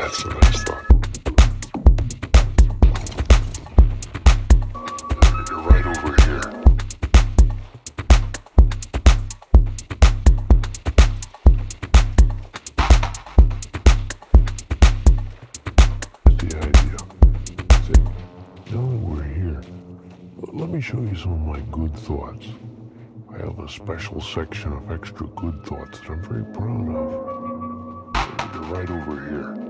That's thought. You're right over here. The idea. Say, we're here. Let me show you some of my good thoughts. I have a special section of extra good thoughts that I'm very proud of. You're right over here.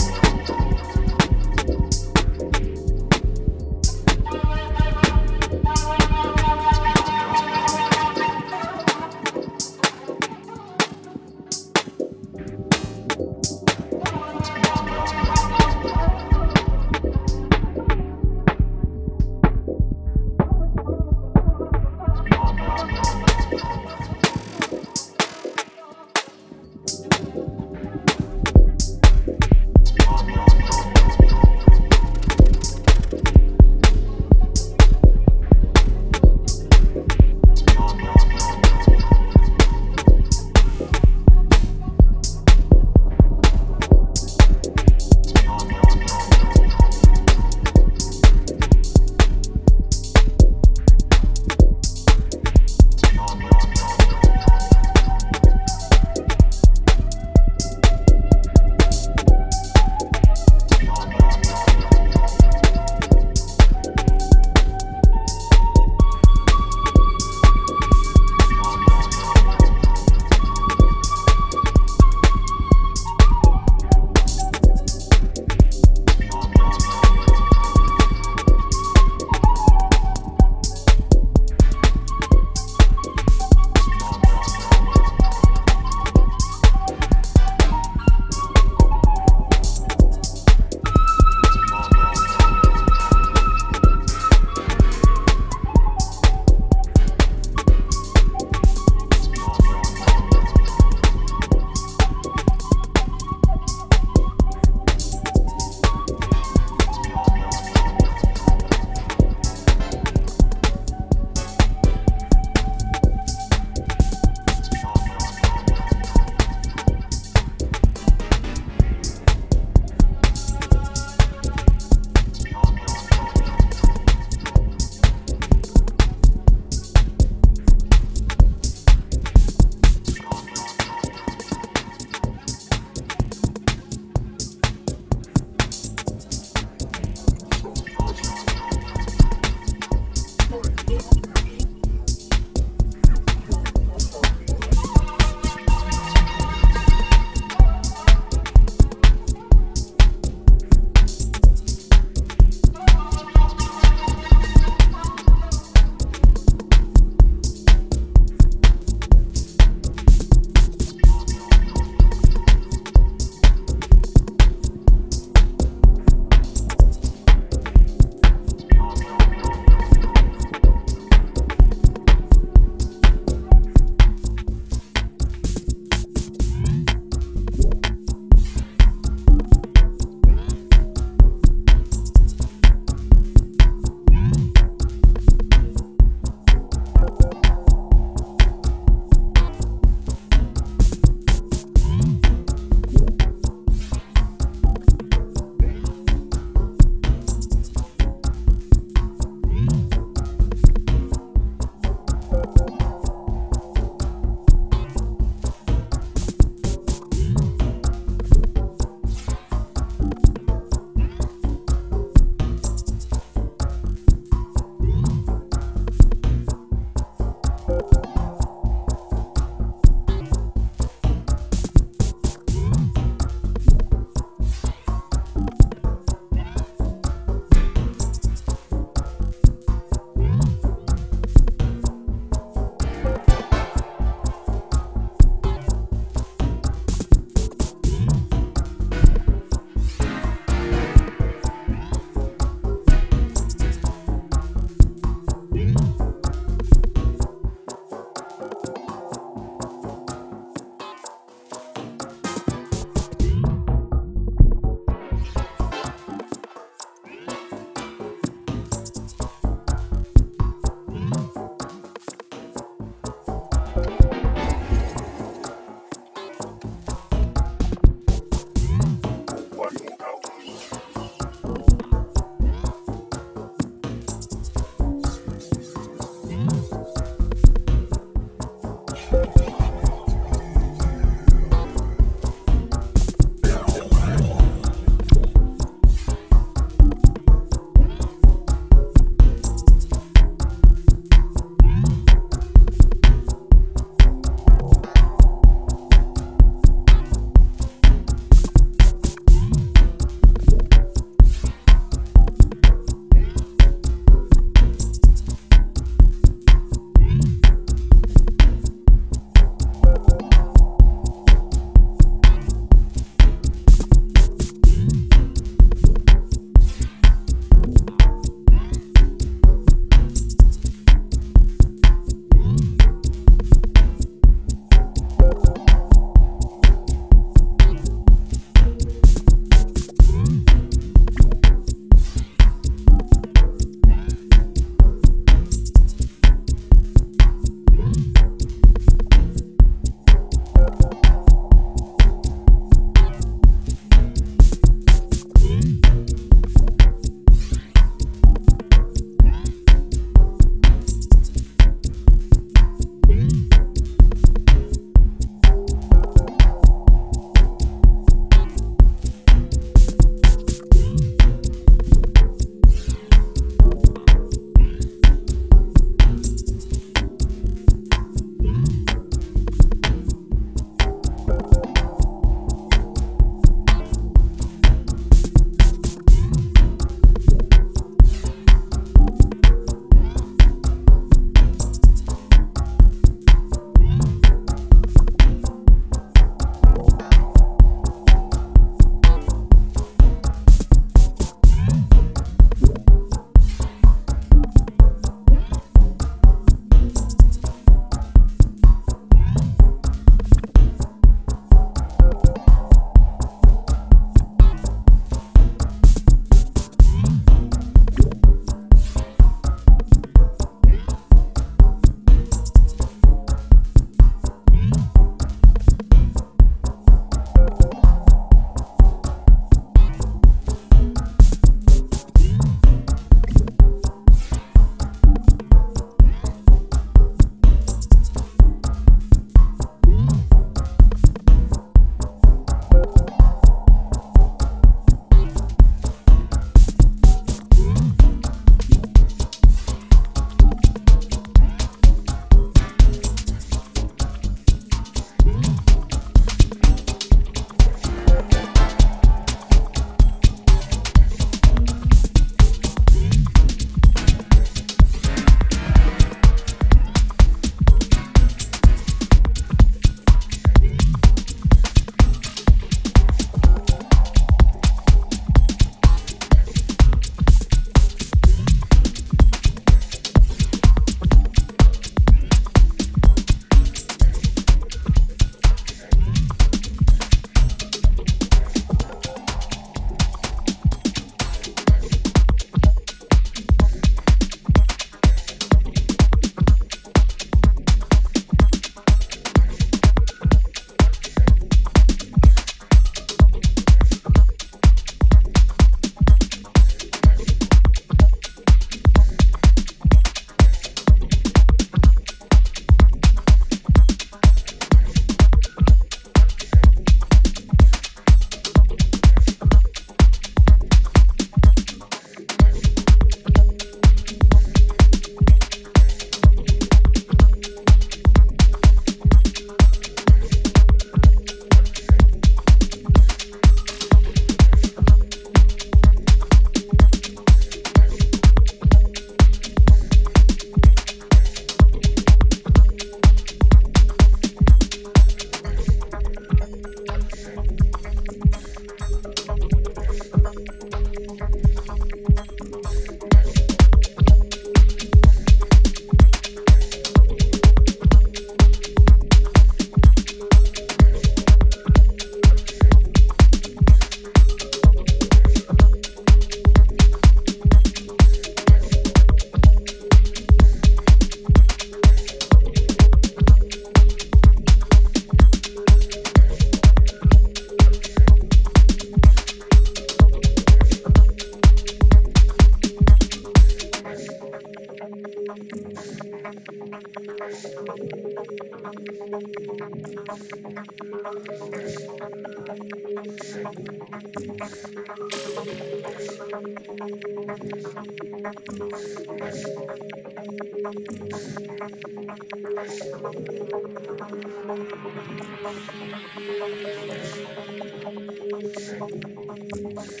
Thank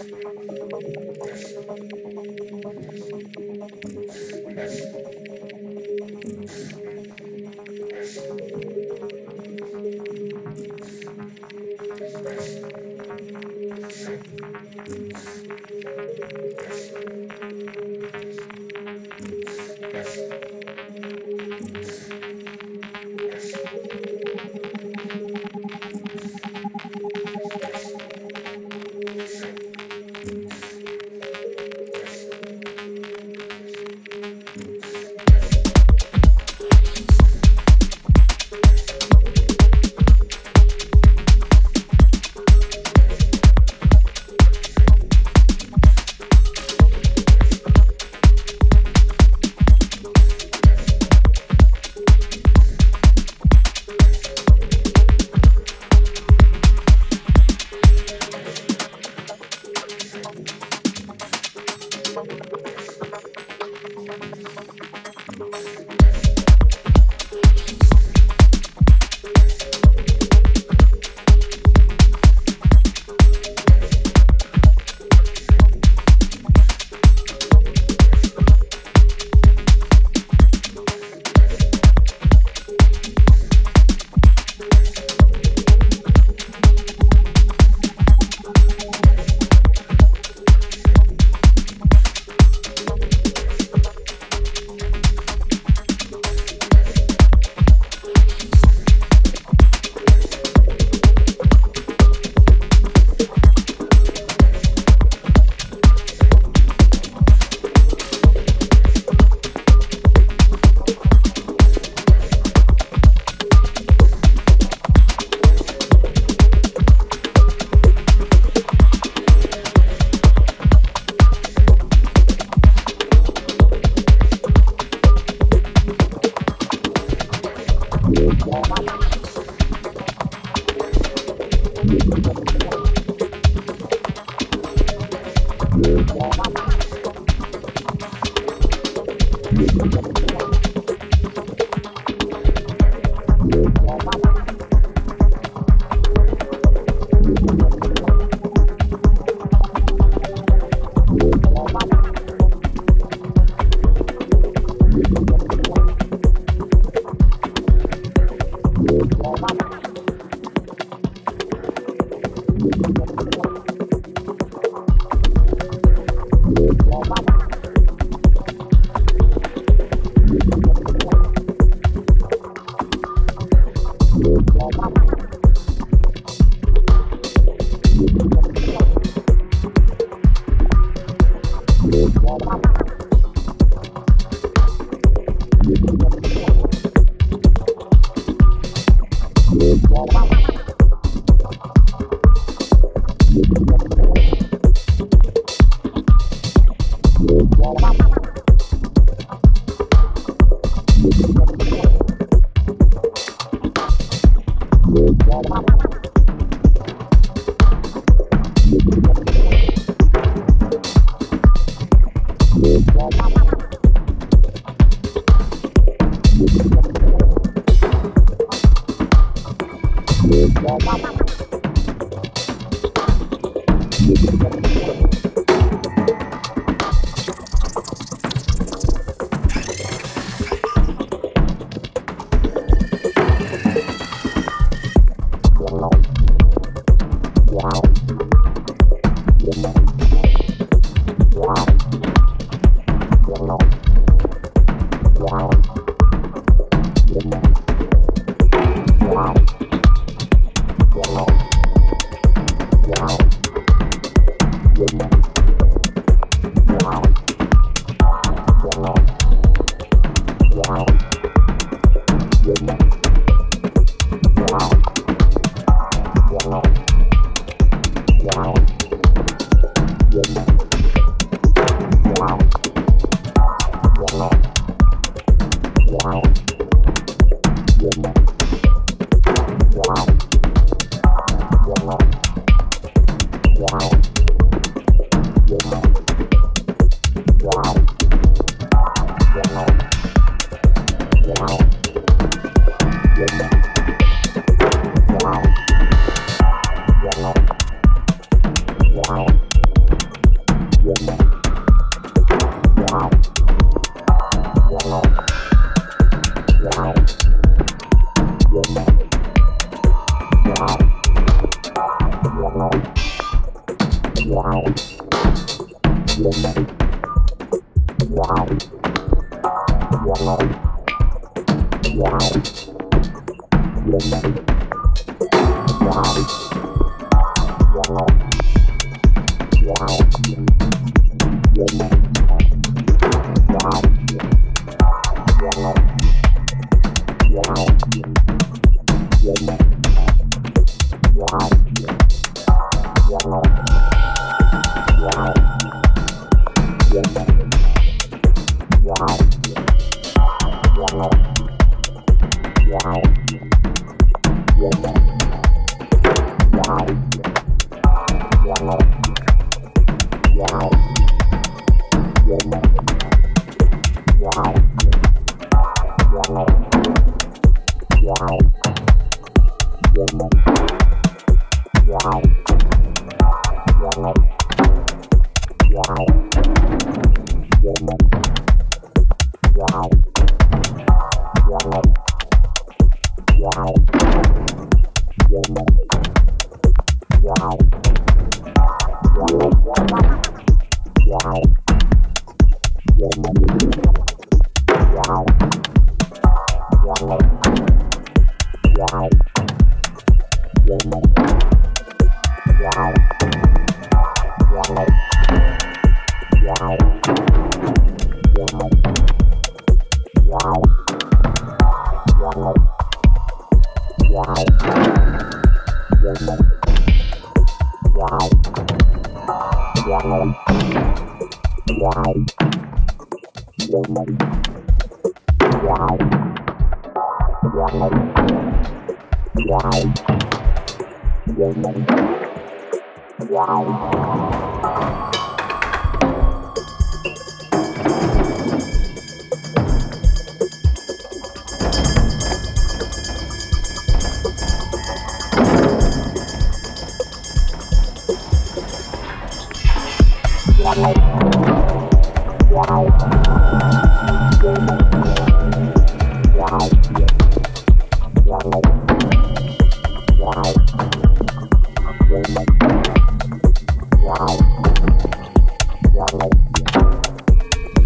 you.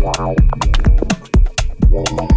Wow. Wow.